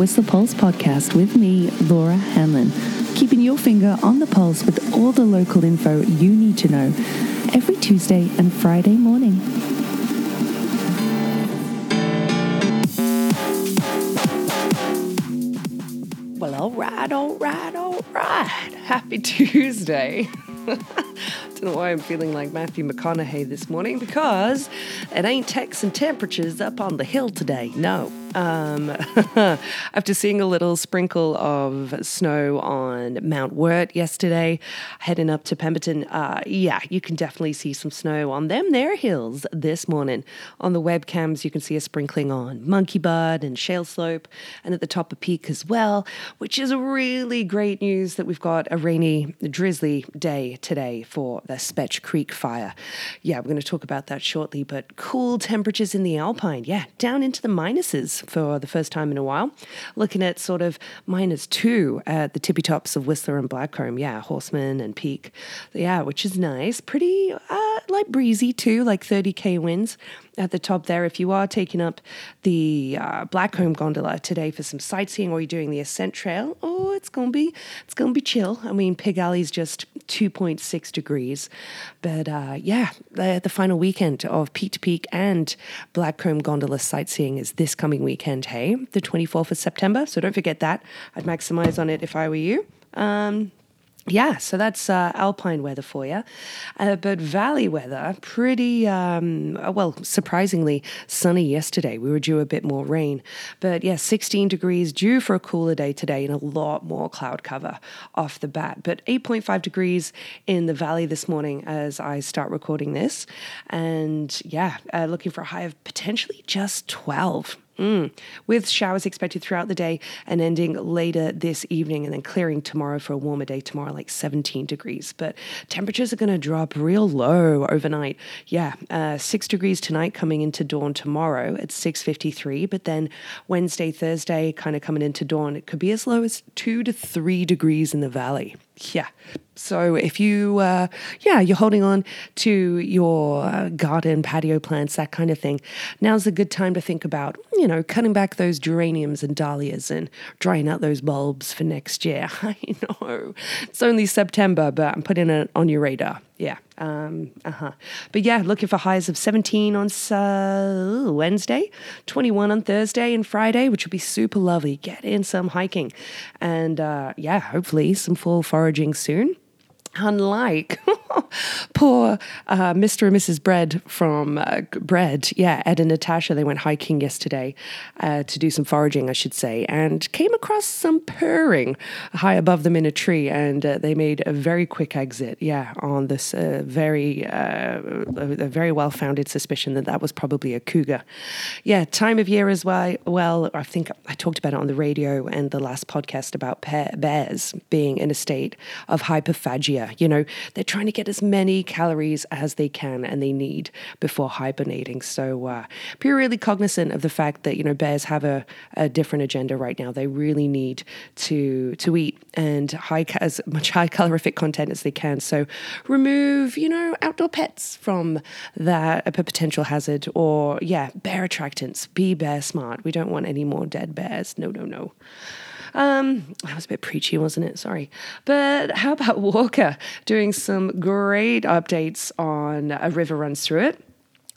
Whistler Pulse podcast with me, Laura Hanlon, keeping your finger on the pulse with all the local info you need to know every Tuesday and Friday morning. Well, all right, all right, all right. Happy Tuesday. I don't know why I'm feeling like Matthew McConaughey this morning because it ain't Texan temperatures up on the hill today. No. Um, after seeing a little sprinkle of snow on Mount Wirt yesterday, heading up to Pemberton, uh, yeah, you can definitely see some snow on them there hills this morning. On the webcams, you can see a sprinkling on Monkey Bud and Shale Slope, and at the top of Peak as well, which is really great news that we've got a rainy, drizzly day today for the Spetch Creek fire. Yeah, we're going to talk about that shortly, but cool temperatures in the Alpine, yeah, down into the minuses for the first time in a while. Looking at sort of minus two at the tippy tops of Whistler and Blackcomb. Yeah, Horstman and Peak. Yeah, which is nice. Pretty uh, like breezy too, like 30k winds at the top there. If you are taking up the uh, Blackcomb gondola today for some sightseeing or you're doing the Ascent Trail, oh, it's gonna be it's gonna be chill. I mean, Pig Alley's just 2.6 degrees, but uh, yeah, the, the final weekend of Peak to Peak and Blackcomb gondola sightseeing is this coming weekend. Hey, the 24th of September. So don't forget that. I'd maximize on it if I were you. Um, yeah, so that's uh, alpine weather for you. Uh, but valley weather, pretty, um, uh, well, surprisingly sunny yesterday. We were due a bit more rain. But yeah, 16 degrees, due for a cooler day today, and a lot more cloud cover off the bat. But 8.5 degrees in the valley this morning as I start recording this. And yeah, uh, looking for a high of potentially just 12. Mm. With showers expected throughout the day and ending later this evening and then clearing tomorrow for a warmer day tomorrow, like 17 degrees. But temperatures are going to drop real low overnight. Yeah, uh, six degrees tonight coming into dawn tomorrow at 6.53. But then Wednesday, Thursday kind of coming into dawn, it could be as low as two to three degrees in the valley. Yeah. So if you, uh, yeah, you're holding on to your uh, garden, patio plants, that kind of thing, now's a good time to think about, you know, cutting back those geraniums and dahlias and drying out those bulbs for next year. I know it's only September, but I'm putting it on your radar. Yeah. Um, uh huh. But yeah, looking for highs of 17 on uh, Wednesday, 21 on Thursday and Friday, which would be super lovely. Get in some hiking. And uh, yeah, hopefully some fall foraging soon. Unlike poor uh, Mr. and Mrs. Bread from uh, Bread, yeah, Ed and Natasha, they went hiking yesterday uh, to do some foraging, I should say, and came across some purring high above them in a tree, and uh, they made a very quick exit, yeah, on this uh, very, uh, a very well-founded suspicion that that was probably a cougar. Yeah, time of year as well. Well, I think I talked about it on the radio and the last podcast about bears being in a state of hyperphagia you know, they're trying to get as many calories as they can and they need before hibernating. So uh, be really cognizant of the fact that, you know, bears have a, a different agenda right now. They really need to to eat and high as much high calorific content as they can. So remove, you know, outdoor pets from that a potential hazard or yeah, bear attractants. Be bear smart. We don't want any more dead bears. No, no, no. Um, that was a bit preachy, wasn't it? Sorry. But how about WORCA doing some great updates on A River Runs Through It?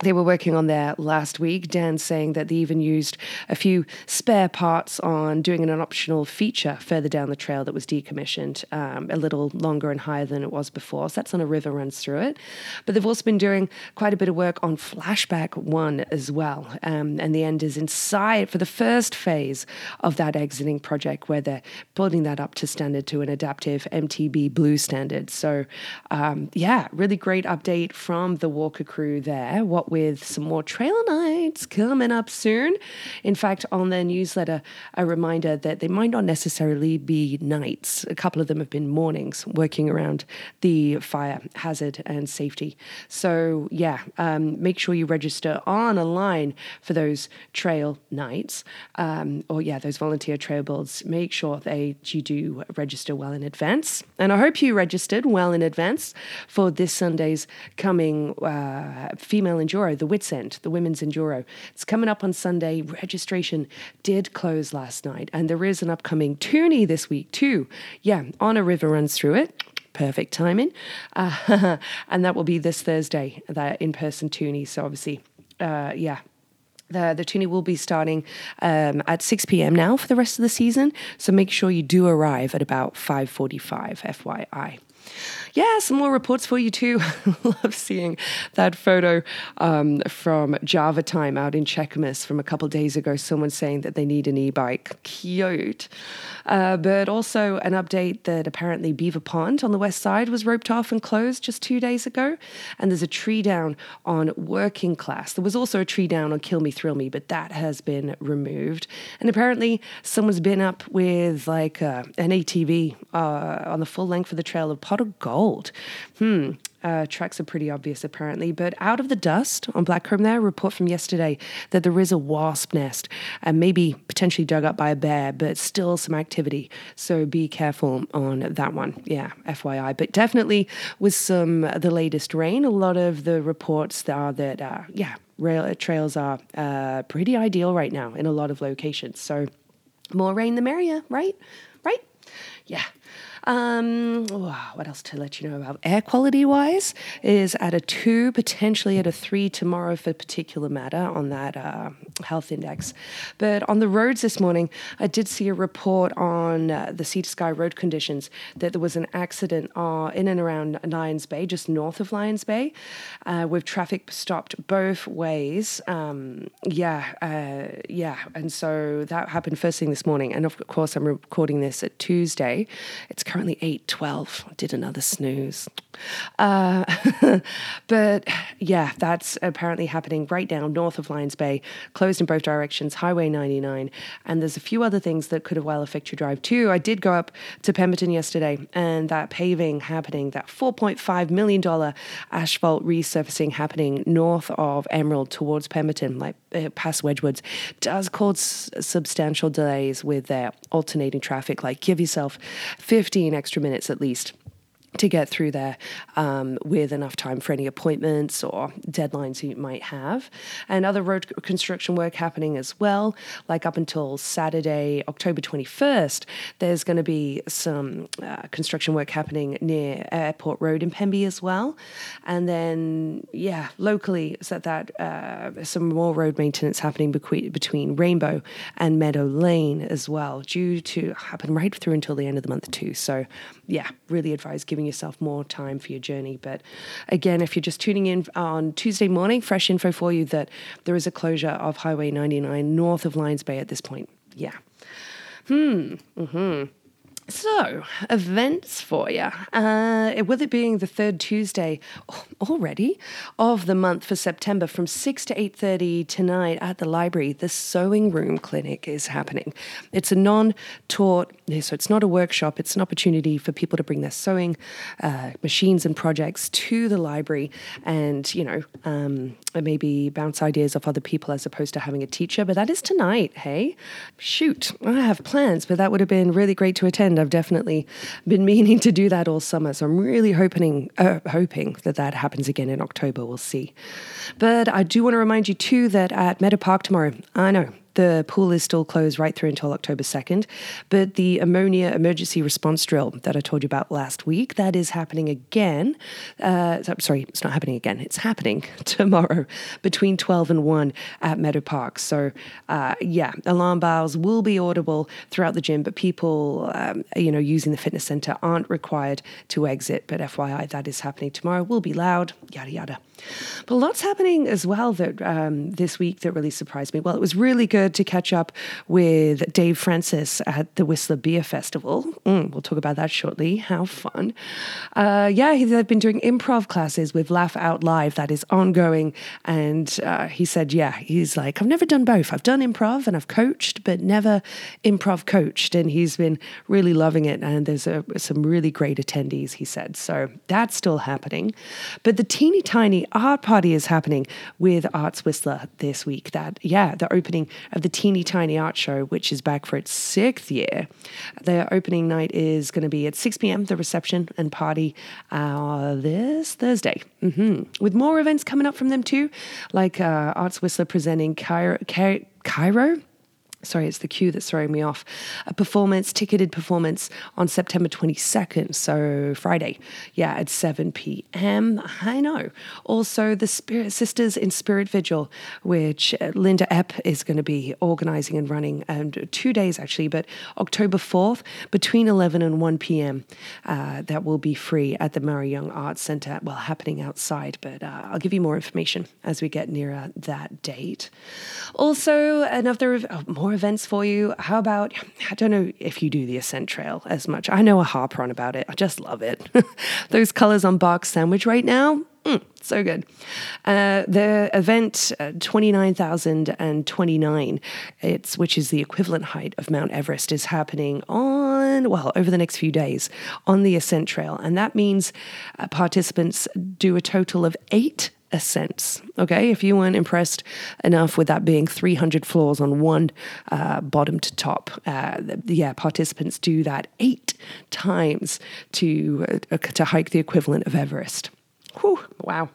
They were working on there last week. Dan saying that they even used a few spare parts on doing an optional feature further down the trail that was decommissioned, um, a little longer and higher than it was before. So that's on a river runs through it. But they've also been doing quite a bit of work on Flashback One as well. Um, and the end is inside for the first phase of that exiting project, where they're building that up to standard to an adaptive MTB Blue standard. So um, yeah, really great update from the WORCA crew there. What with some more trail nights coming up soon. In fact, on their newsletter, a reminder that they might not necessarily be nights. A couple of them have been mornings working around the fire hazard and safety. So, yeah, um, make sure you register on a line for those trail nights um, or, yeah, those volunteer trail builds. Make sure they you do register well in advance. And I hope you registered well in advance for this Sunday's coming uh, female enduro, the Wits End, the women's enduro. It's coming up on Sunday. Registration did close last night, and there is an upcoming toonie this week too. Yeah, on a river runs through it perfect timing. Uh, and that will be this Thursday, that in person toonie. So obviously, uh, yeah. The, the toonie will be starting um, at 6 p.m. now for the rest of the season. So make sure you do arrive at about 5.45, FYI yeah, some more reports for you too. Love seeing that photo um, from Java Time out in Cheakamus from a couple days ago. Someone saying that they need an e-bike. Cute. Uh, but also an update that apparently Beaver Pond on the west side was roped off and closed just two days ago. And there's a tree down on Working Class. There was also a tree down on Kill Me Thrill Me, but that has been removed. And apparently someone's been up with like uh, an ATV uh, on the full length of the trail of Pot of Gold. Hmm. Uh, tracks are pretty obvious, apparently. But out of the dust on Blackcomb, there, report from yesterday that there is a wasp nest and maybe potentially dug up by a bear, but still some activity. So be careful on that one. Yeah, FYI. But definitely with some the latest rain, a lot of the reports are that, uh, yeah, rail trails are uh, pretty ideal right now in a lot of locations. So more rain, the merrier, right? Right? Yeah. Um, what else to let you know about? Air quality wise is at a two, potentially at a three tomorrow for particular matter on that uh, health index. But on the roads this morning, I did see a report on uh, the Sea to Sky road conditions that there was an accident uh, in and around Lions Bay, just north of Lions Bay, uh, with traffic stopped both ways. Um, yeah, uh, yeah. And so that happened first thing this morning. And of course, I'm recording this at Tuesday. It's currently 8.12. Did another snooze. Uh, but yeah, that's apparently happening right now north of Lions Bay, closed in both directions, Highway 99. And there's a few other things that could have well affect your drive too. I did go up to Pemberton yesterday and that paving happening, that $4.5 million asphalt resurfacing happening north of Emerald towards Pemberton, like uh, past Wedgwoods, does cause substantial delays with their alternating traffic. Like give yourself 15 15 extra minutes at least to get through there um, with enough time for any appointments or deadlines you might have. And other road construction work happening as well, like up until Saturday, October 21st, there's going to be some uh, construction work happening near Airport Road in Pemby as well. And then, yeah, locally, so that uh, some more road maintenance happening between, between Rainbow and Meadow Lane as well, due to happen right through until the end of the month, too. So, yeah, really advise giving giving yourself more time for your journey. But again, if you're just tuning in on Tuesday morning, fresh info for you that there is a closure of Highway 99 north of Lions Bay at this point. Yeah. Hmm. Mm-hmm. So, events for you. Uh, with it being the third Tuesday already of the month for September, from six to eight thirty tonight at the library, the sewing room clinic is happening. It's a non-taught, so it's not a workshop. It's an opportunity for people to bring their sewing uh, machines and projects to the library, and you know, um, maybe bounce ideas off other people as opposed to having a teacher. But that is tonight. Hey, shoot, I have plans, but that would have been really great to attend. I've definitely been meaning to do that all summer. So I'm really hoping, uh, hoping that that happens again in October. We'll see. But I do want to remind you too that at Meadow Park tomorrow, I know the pool is still closed right through until October 2nd, but the ammonia emergency response drill that I told you about last week, that is happening again. Uh, sorry, it's not happening again. It's happening tomorrow between 12 and 1 at Meadow Park. So, uh, yeah, alarm bells will be audible throughout the gym, but people, um, you know, using the fitness center aren't required to exit. But FYI, that is happening tomorrow. Will be loud, yada, yada. But lots happening as well that um, this week that really surprised me. Well, it was really good to catch up with Dave Francis at the Whistler Beer Festival. Mm, we'll talk about that shortly. How fun! Uh, yeah, they've been doing improv classes with Laugh Out Live that is ongoing, and uh, he said, yeah, he's like, I've never done both. I've done improv and I've coached, but never improv coached, and he's been really loving it. And there's a, some really great attendees, he said. So that's still happening, but the teeny tiny Tiny Art Party is happening with Arts Whistler this week. That, yeah, the opening of the Teeny Tiny Art Show, which is back for its sixth year. The opening night is going to be at 6 p.m., the reception and party uh, this Thursday. Mm-hmm. With more events coming up from them too, like uh, Arts Whistler presenting Cairo. Cairo sorry, it's the cue that's throwing me off. A performance, ticketed performance on September 22nd, so Friday, yeah, at 7 p.m. I know. Also, the Spirit Sisters in Spirit Vigil, which uh, Linda Epp is going to be organizing and running, and two days actually, but October 4th, between 11 and 1 p.m. Uh, that will be free at the Maury Young Arts Centre, well, happening outside, but uh, I'll give you more information as we get nearer that date. Also, another oh, more more events for you. How about, I don't know if you do the Ascent Trail as much. I know a harp on about it. I just love it. Those colors on Bark Sandwich right now, Mm, so good. Uh, the event uh, 29,029, it's which is the equivalent height of Mount Everest, is happening on well over the next few days on the Ascent Trail, and that means uh, participants do a total of eight ascents. Okay, if you weren't impressed enough with that being 300 floors on one uh, bottom to top, uh, yeah, participants do that eight times to uh, to hike the equivalent of Everest. Whew, wow.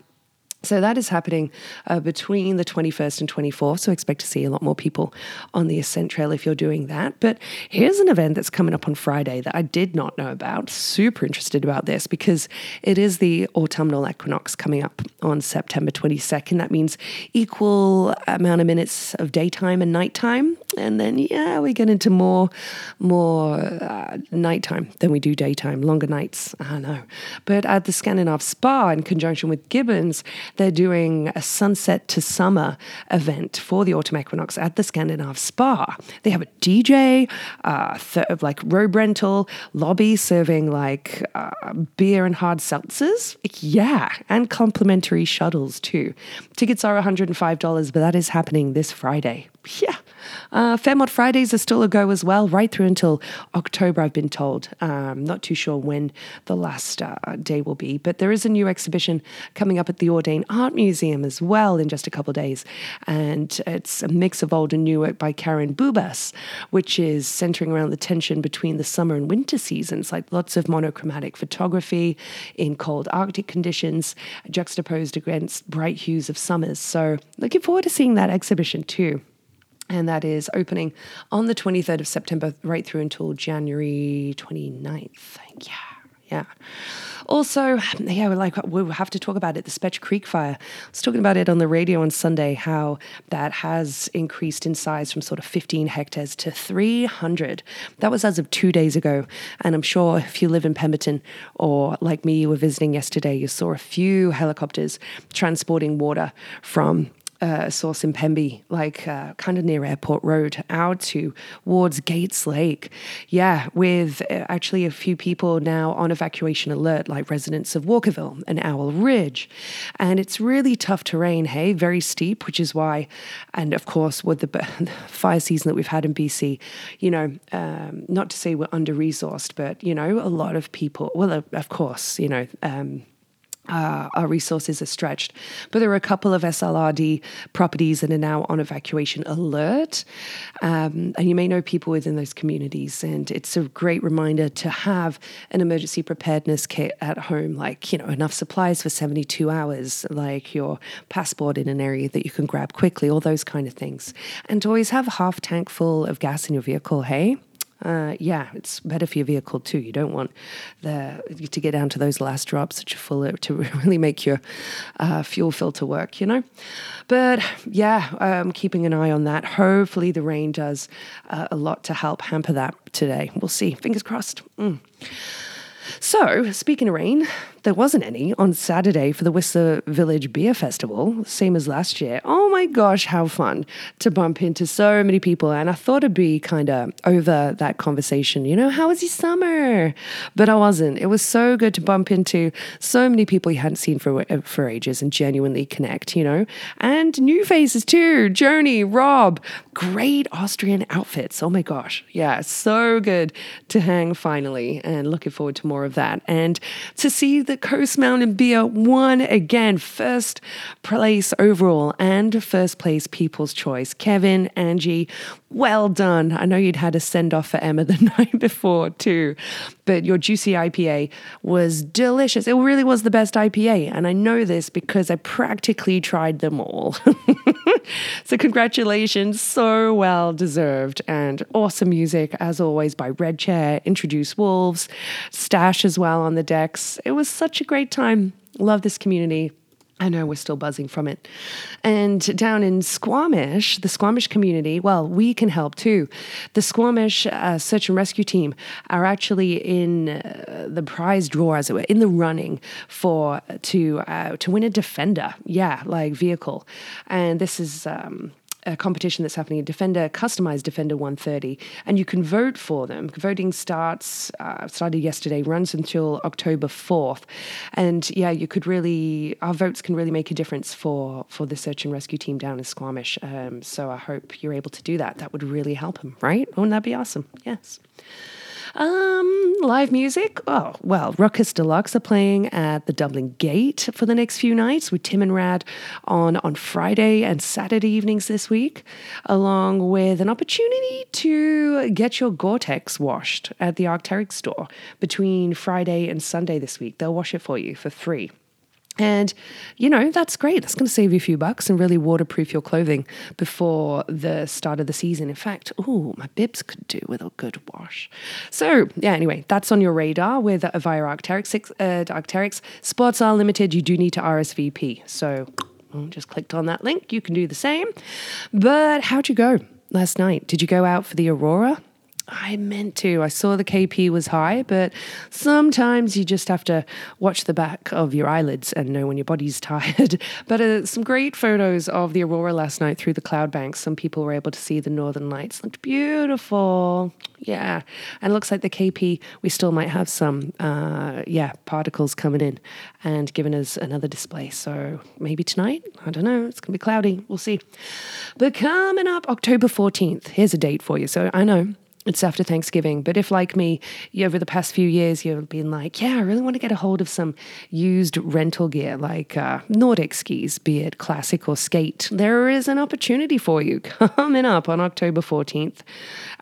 So that is happening uh, between the 21st and 24th. So expect to see a lot more people on the Ascent Trail if you're doing that. But here's an event that's coming up on Friday that I did not know about. Super interested about this because it is the autumnal equinox coming up on September 22nd. That means equal amount of minutes of daytime and nighttime. And then, yeah, we get into more, more uh, nighttime than we do daytime, longer nights. I know. But at the Scandinave Spa in conjunction with Gibbons, they're doing a sunset to summer event for the autumn equinox at the Scandinave Spa. They have a DJ, uh, th- like robe rental, lobby serving like uh, beer and hard seltzers. Yeah, and complimentary shuttles too. Tickets are $105, but that is happening this Friday. Yeah. Uh, Fairmont Fridays are still a go as well, right through until October, I've been told. Um, not too sure when the last uh, day will be, but there is a new exhibition coming up at the Audain Art Museum as well in just a couple days. And it's a mix of old and new work by Karin Bubaš, which is centering around the tension between the summer and winter seasons, like lots of monochromatic photography in cold Arctic conditions, juxtaposed against bright hues of summers. So, looking forward to seeing that exhibition too and that is opening on the 23rd of September right through until January 29th. Yeah, yeah. Also, yeah, we're like we have to talk about it. The Spetch Creek fire. I was talking about it on the radio on Sunday. How that has increased in size from sort of 15 hectares to 300. That was as of two days ago. And I'm sure if you live in Pemberton or like me, you were visiting yesterday, you saw a few helicopters transporting water from uh, source in Pemby, like uh, kind of near Airport Road, out towards Gates Lake. Yeah, with uh, actually a few people now on evacuation alert, like residents of Walkerville and Owl Ridge. And it's really tough terrain, hey, very steep, which is why, and of course, with the, the fire season that we've had in BC, you know, um, not to say we're under resourced, but, you know, a lot of people, well, of course, you know, um, uh, our resources are stretched. But there are a couple of SLRD properties that are now on evacuation alert. Um, and you may know people within those communities. And it's a great reminder to have an emergency preparedness kit at home, like, you know, enough supplies for 72 hours, like your passport in an area that you can grab quickly, all those kind of things. And to always have a half tank full of gas in your vehicle, hey? Uh, yeah, it's better for your vehicle too. You don't want the to get down to those last drops that you full to really make your uh, fuel filter work, you know. But yeah, I'm keeping an eye on that. Hopefully, the rain does uh, a lot to help hamper that today. We'll see. Fingers crossed. Mm. So, speaking of rain, there wasn't any on Saturday for the Whistler Village Beer Festival, same as last year. Oh my gosh, how fun to bump into so many people. And I thought it'd be kind of over that conversation, you know, how was your summer? But I wasn't. It was so good to bump into so many people you hadn't seen for, for ages and genuinely connect, you know, and new faces too. Joni, Rob, great Austrian outfits. Oh my gosh. Yeah, so good to hang finally and looking forward to more of that. And to see the Coast Mountain Beer won again, first place overall and first place People's Choice. Kevin, Angie, well done. I know you'd had a send off for Emma the night before too, but your juicy IPA was delicious. It really was the best IPA, and I know this because I practically tried them all. so, congratulations, so well deserved, and awesome music as always by Red Chair, Introduce Wolves, Stash as well on the decks. It was such a great time. Love this community. I know we're still buzzing from it. And down in Squamish, the Squamish community, well, we can help too. The Squamish uh, search and rescue team are actually in uh, the prize draw, as it were, in the running for to uh, to win a Defender, yeah, like vehicle. And this is. Um, a competition that's happening, a Defender, customized Defender 130, and you can vote for them. Voting starts, uh, started yesterday, runs until October 4th. And yeah, you could really, our votes can really make a difference for, for the search and rescue team down in Squamish. Um, so I hope you're able to do that. That would really help them, right? Wouldn't that be awesome? Yes. Um, live music. Oh, well, Ruckus Deluxe are playing at the Dublin Gate for the next few nights with Tim and Rad on, on Friday and Saturday evenings this week, along with an opportunity to get your Gore-Tex washed at the Arc'teryx store between Friday and Sunday this week. They'll wash it for you for free. And, you know, that's great. That's going to save you a few bucks and really waterproof your clothing before the start of the season. In fact, oh, my bibs could do with a good wash. So, yeah, anyway, that's on your radar with uh, via Arc'teryx. Uh, Arc'teryx. Spots are limited. You do need to RSVP. So, just clicked on that link. You can do the same. But how'd you go last night? Did you go out for the Aurora? I meant to. I saw the KP was high, but sometimes you just have to watch the back of your eyelids and know when your body's tired. but uh, some great photos of the aurora last night through the cloud banks. Some people were able to see the northern lights. Looked beautiful. Yeah. And it looks like the KP, we still might have some, uh, yeah, particles coming in and giving us another display. So maybe tonight? I don't know. It's going to be cloudy. We'll see. But coming up October 14th, here's a date for you. So I know it's after Thanksgiving. But if, like me, you, over the past few years, you've been like, yeah, I really want to get a hold of some used rental gear, like uh, Nordic skis, be it classic or skate, there is an opportunity for you coming up on October 14th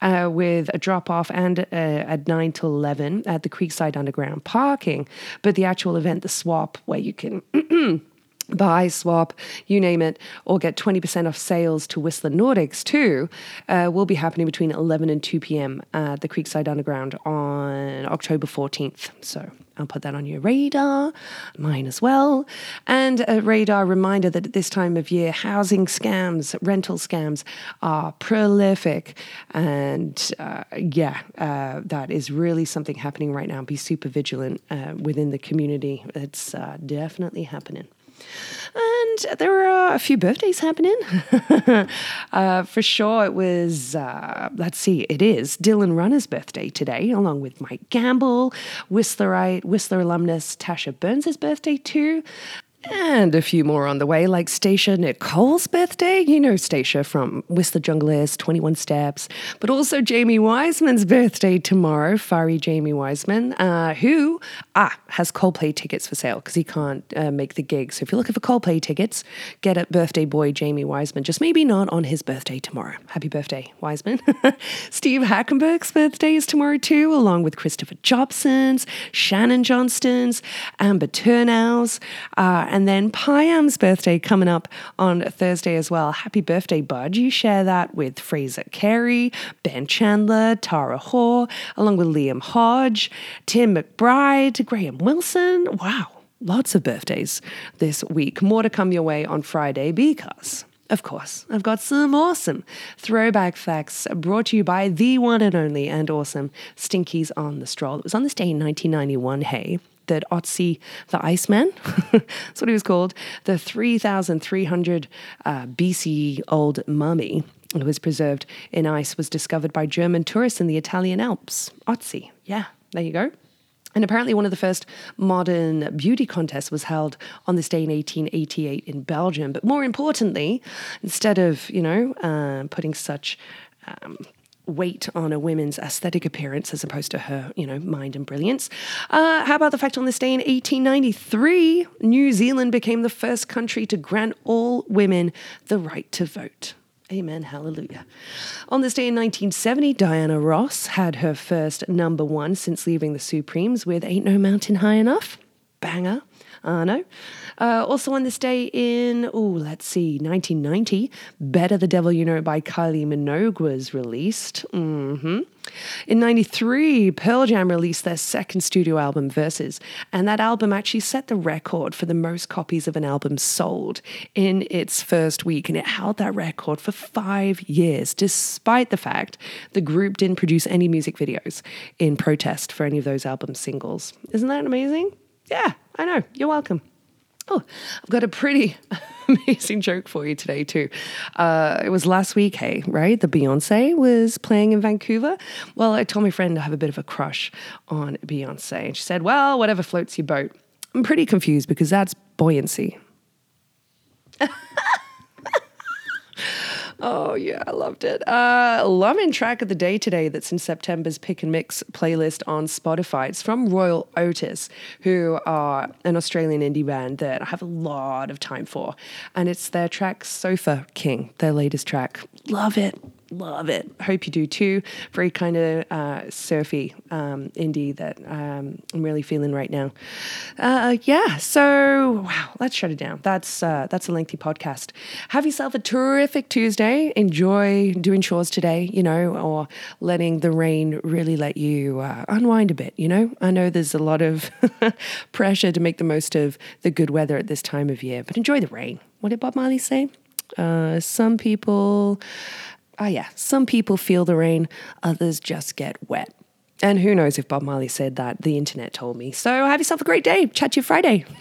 uh, with a drop off and uh, at 9 to 11 at the Creekside Underground parking. But the actual event, the swap, where you can. buy, swap, you name it, or get 20% off sales to Whistler Nordics too, uh, will be happening between 11 and 2 p.m. at the Creekside Underground on October 14th. So I'll put that on your radar, mine as well. And a radar reminder that at this time of year, housing scams, rental scams are prolific. And uh, yeah, uh, that is really something happening right now. Be super vigilant uh, within the community. It's uh, definitely happening. And there are a few birthdays happening. uh, for sure, it was, uh, let's see, it is Dylan Runner's birthday today, along with Mike Gamble, Whistlerite, Whistler alumnus Tasha Burns' birthday too. And a few more on the way, like Stacia Nicole's birthday. You know Stacia from Whistler Junglist, 21 Steps, but also Jamie Wiseman's birthday tomorrow, Fari Jamie Wiseman, uh, who ah, has Coldplay tickets for sale because he can't uh, make the gig. So if you're looking for Coldplay tickets, get at birthday boy Jamie Wiseman, just maybe not on his birthday tomorrow. Happy birthday, Wiseman. Steve Hackenberg's birthday is tomorrow too, along with Christopher Jobson's, Shannon Johnston's, Amber Turnow's, uh, and then Piam's birthday coming up on Thursday as well. Happy birthday, bud. You share that with Fraser Carey, Ben Chandler, Tara Hoare, along with Liam Hodge, Tim McBride, Graham Wilson. Wow. Lots of birthdays this week. More to come your way on Friday because of course, I've got some awesome throwback facts brought to you by the one and only and awesome Stinkies on the Stroll. It was on this day in 1991, hey, that Otzi the Iceman, that's what he was called, the 3,300 uh, BC old mummy who was preserved in ice was discovered by German tourists in the Italian Alps. Otzi, yeah, there you go. And apparently, one of the first modern beauty contests was held on this day in 1888 in Belgium. But more importantly, instead of, you know, uh, putting such um, weight on a woman's aesthetic appearance as opposed to her, you know, mind and brilliance. Uh, how about the fact on this day in 1893, New Zealand became the first country to grant all women the right to vote? Amen. Hallelujah. On this day in 1970, Diana Ross had her first number one since leaving the Supremes with Ain't No Mountain High Enough. Banger. Uh. Uh, also on this day in, oh, let's see, 1990, Better the Devil You Know by Kylie Minogue was released. Mm-hmm. In 93, Pearl Jam released their second studio album, Vs., and that album actually set the record for the most copies of an album sold in its first week, and it held that record for five years, despite the fact the group didn't produce any music videos in protest for any of those album singles. Isn't that amazing? Yeah, I know. You're welcome. Oh, I've got a pretty amazing joke for you today, too. Uh, it was last week, hey, right? The Beyonce was playing in Vancouver. Well, I told my friend I have a bit of a crush on Beyonce. And she said, Well, whatever floats your boat. I'm pretty confused because that's buoyancy. Oh, yeah, I loved it. Uh, loving track of the day today that's in September's Pick and Mix playlist on Spotify. It's from Royel Otis, who are an Australian indie band that I have a lot of time for. And it's their track Sofa King, their latest track. Love it love it. Hope you do too. Very kind of uh, surfy um, indie that um, I'm really feeling right now. Uh, yeah. So wow, let's shut it down. That's uh, that's a lengthy podcast. Have yourself a terrific Tuesday. Enjoy doing chores today. You know, or letting the rain really let you uh, unwind a bit. You know, I know there's a lot of pressure to make the most of the good weather at this time of year, but enjoy the rain. What did Bob Marley say? Uh, some people oh yeah, some people feel the rain, others just get wet. And who knows if Bob Marley said that? The internet told me. So have yourself a great day. Chat to you Friday.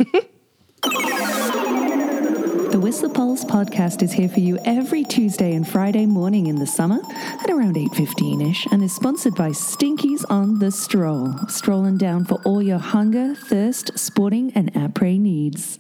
The Whistler Pulse podcast is here for you every Tuesday and Friday morning in the summer at around 8.15ish and is sponsored by Stinkies on the Stroll. Strolling down for all your hunger, thirst, sporting and après needs.